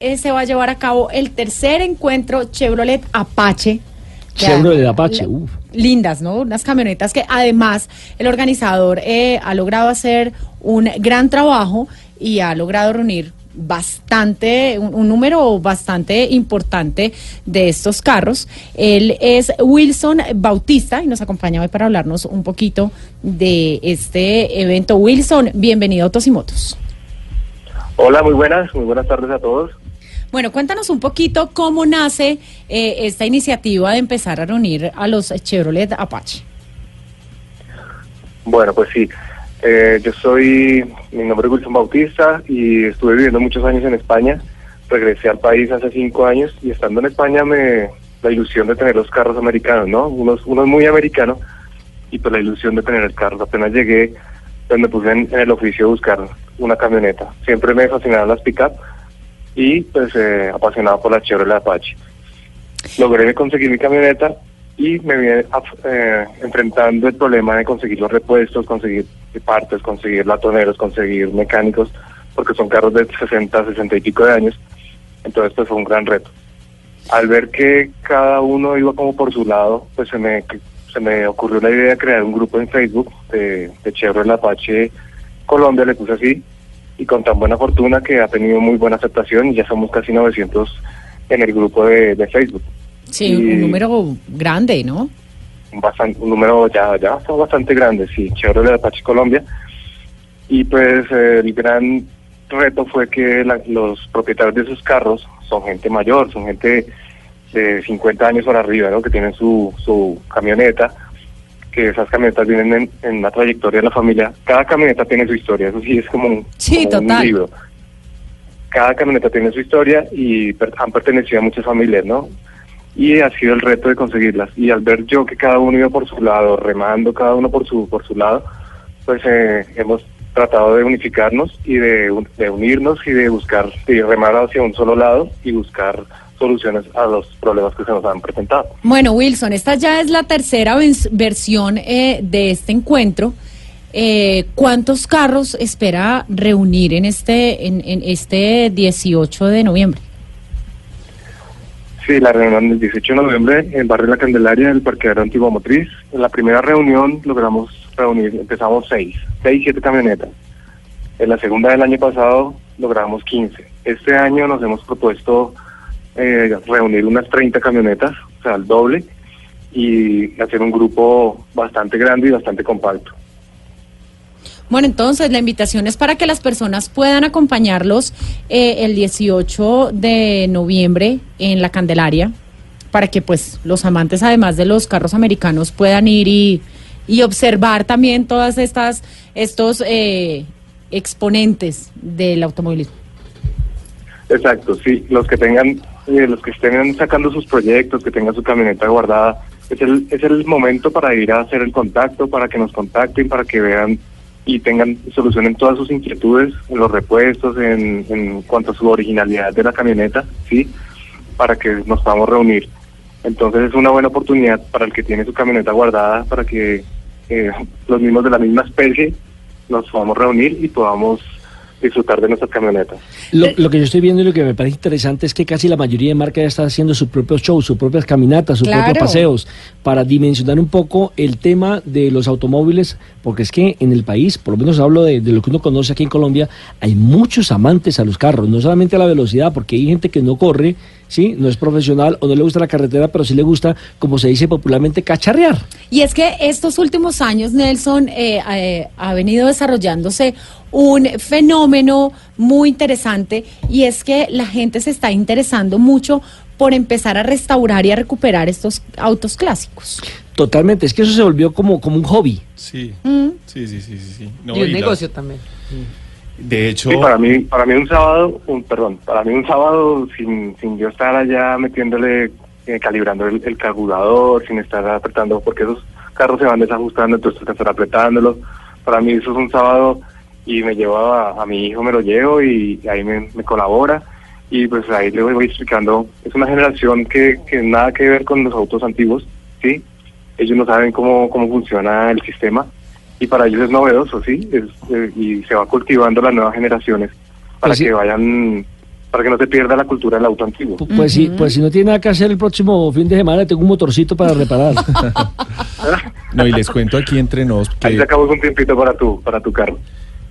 Se va a llevar a cabo el tercer encuentro Chevrolet Apache. Chevrolet Apache, uf. Lindas, ¿no? Unas camionetas que además el organizador eh, ha logrado hacer un gran trabajo y ha logrado reunir bastante, un, un, número bastante importante de estos carros. Él es Wilson Bautista y nos acompaña hoy para hablarnos un poquito de este evento. Wilson, bienvenido a Autos y Motos. Hola, muy buenas, muy buenas tardes a todos. Bueno, cuéntanos un poquito cómo nace eh, esta iniciativa de empezar a reunir a los Chevrolet Apache. Bueno, pues sí, eh, yo soy, mi nombre es Wilson Bautista y estuve viviendo muchos años en España. Regresé al país hace cinco años y estando en España me la ilusión de tener los carros americanos, ¿no? Unos, unos muy americanos y pues la ilusión de tener el carro. Apenas llegué, pues me puse en, en el oficio de buscar una camioneta. Siempre me fascinaron las pick-up y pues eh, apasionado por la Chevrolet Apache. Logré conseguir mi camioneta y me vine eh, enfrentando el problema de conseguir los repuestos, conseguir partes, conseguir latoneros, conseguir mecánicos, porque son carros de 60, 60 y pico de años. Entonces pues fue un gran reto. Al ver que cada uno iba como por su lado, pues se me, se me ocurrió la idea de crear un grupo en Facebook de, de Chevrolet Apache Colombia, le puse así, y con tan buena fortuna que ha tenido muy buena aceptación y ya somos casi 900 en el grupo de, de Facebook. Sí, y un número grande, ¿no? Un, bastante, un número ya, ya bastante grande, sí, Chevrolet Apache Colombia. Y pues eh, el gran reto fue que la, los propietarios de esos carros son gente mayor, son gente de 50 años para arriba, ¿no? Que tienen su, su camioneta, que esas camionetas vienen en, en, una trayectoria de la familia. Cada camioneta tiene su historia, eso sí es como un, sí, como total. un libro. Cada camioneta tiene su historia y per, han pertenecido a muchas familias, ¿no? Y ha sido el reto de conseguirlas. Y al ver yo que cada uno iba por su lado, remando cada uno por su por su lado, pues eh, hemos tratado de unificarnos y de, de unirnos y de buscar, de remar hacia un solo lado y buscar soluciones a los problemas que se nos han presentado. Bueno, Wilson, esta ya es la tercera versión eh, de este encuentro. Eh, ¿Cuántos carros espera reunir en este, en, en, este 18 de noviembre? Sí, la reunión del 18 de noviembre en el barrio La Candelaria, del parqueadero Antigua Motriz. En la primera reunión logramos reunir, empezamos seis, seis, siete camionetas. En la segunda del año pasado logramos 15. Este año nos hemos propuesto eh, reunir unas 30 camionetas, o sea, el doble, y hacer un grupo bastante grande y bastante compacto. Bueno, entonces la invitación es para que las personas puedan acompañarlos eh, el 18 de noviembre en la Candelaria, para que pues los amantes además de los carros americanos puedan ir y, y observar también todas estas estos eh, exponentes del automovilismo. Exacto, sí, los que tengan, eh, los que estén sacando sus proyectos, que tengan su camioneta guardada, es el, es el momento para ir a hacer el contacto, para que nos contacten, para que vean y tengan solucionen todas sus inquietudes en los repuestos, en, en cuanto a su originalidad de la camioneta, sí, para que nos podamos reunir. Entonces es una buena oportunidad para el que tiene su camioneta guardada, para que eh, los mismos de la misma especie nos podamos reunir y podamos disfrutar de nuestras camionetas. Lo, lo, que yo estoy viendo y lo que me parece interesante es que casi la mayoría de marcas ya está haciendo sus propios shows, sus propias caminatas, sus claro. propios paseos, para dimensionar un poco el tema de los automóviles, porque es que en el país, por lo menos hablo de, de, lo que uno conoce aquí en Colombia, hay muchos amantes a los carros, no solamente a la velocidad, porque hay gente que no corre, sí, no es profesional o no le gusta la carretera, pero sí le gusta, como se dice popularmente, cacharrear. Y es que estos últimos años, Nelson, eh, eh, ha venido desarrollándose un fenómeno muy interesante y es que la gente se está interesando mucho por empezar a restaurar y a recuperar estos autos clásicos. Totalmente, es que eso se volvió como, como un hobby. Sí, mm. sí, sí, sí, sí, sí. No, y un y negocio la... también. De hecho, sí, para mí, para mí un sábado, un, perdón, para mí un sábado sin, sin yo estar allá metiéndole, eh, calibrando el, el, carburador, sin estar apretando, porque esos carros se van desajustando, entonces que estar apretándolos. Para mí eso es un sábado y me llevo a, a mi hijo, me lo llevo y, y ahí me, me, colabora y pues ahí le voy explicando. Es una generación que, que nada que ver con los autos antiguos, ¿sí? Ellos no saben cómo, cómo funciona el sistema y para ellos es novedoso, ¿sí? Es, eh, y se va cultivando las nuevas generaciones para pues sí. que vayan para que no se pierda la cultura del auto antiguo. Pu- Pues, si, pues si no tiene nada que hacer el próximo fin de semana, tengo un motorcito para reparar. No, y les cuento aquí entre nos Ahí que sacamos un tiempito para tu, para tu carro.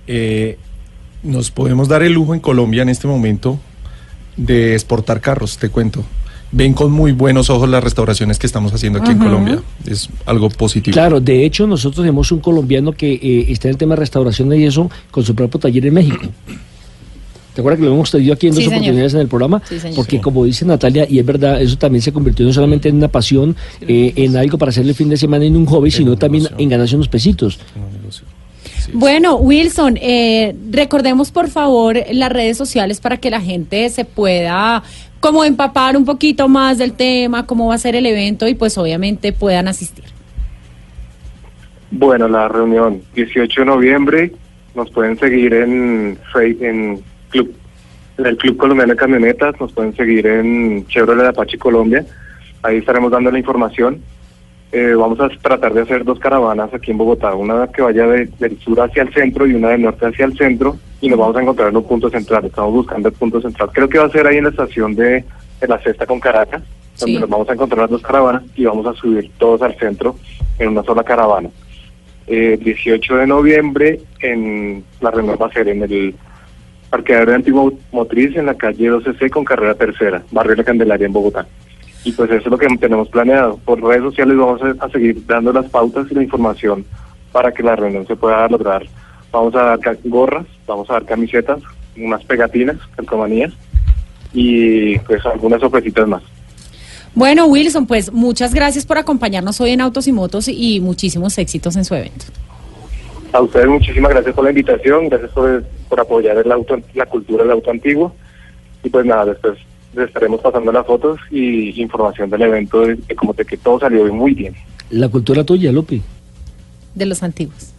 eh, nos podemos dar el lujo en Colombia en este momento de exportar carros, te cuento. Ven con muy buenos ojos las restauraciones que estamos haciendo aquí en Colombia. Es algo positivo. Claro, de hecho nosotros tenemos un colombiano que eh, está en el tema de restauración y eso con su propio taller en México. ¿Te acuerdas que lo hemos tenido aquí en Sí, dos señor. oportunidades en el programa? Sí, señor. Porque Sí. como dice Natalia, y es verdad, eso también se convirtió no solamente en una pasión, eh, en algo para hacerle el fin de semana en un hobby, sino también en ganarse unos pesitos. Bueno, Wilson, eh, recordemos por favor las redes sociales para que la gente se pueda como empapar un poquito más del tema, cómo va a ser el evento y pues obviamente puedan asistir. Bueno, la reunión 18 de noviembre nos pueden seguir en en club en el Club Colombiano de Camionetas, nos pueden seguir en Chevrolet Apache Colombia. Ahí estaremos dando la información. Eh, vamos a tratar de hacer dos caravanas aquí en Bogotá, una que vaya de- del sur hacia el centro y una del norte hacia el centro, y nos vamos a encontrar en un punto central. Estamos buscando el punto central. Creo que va a ser ahí en la estación de, de la Cesta con Caracas, donde Sí. nos vamos a encontrar las dos caravanas y vamos a subir todos al centro en una sola caravana. Eh, 18 de noviembre en la reunión va a ser en el parqueadero de Antigua Motriz en la calle 12C con carrera tercera, barrio La Candelaria en Bogotá. Y pues eso es lo que tenemos planeado. Por redes sociales vamos a, a seguir dando las pautas y la información para que la reunión se pueda lograr. Vamos a dar gorras, vamos a dar camisetas, unas pegatinas, calcomanías y pues algunas sorpresitas más. Bueno, Wilson, pues muchas gracias por acompañarnos hoy en Autos y Motos y muchísimos éxitos en su evento. A ustedes muchísimas gracias por la invitación, gracias por, por apoyar el auto, la cultura del auto antiguo. Y pues nada, después les estaremos pasando las fotos y información del evento, de, de como de que todo salió muy bien. La cultura tuya, Lupi. De los antiguos.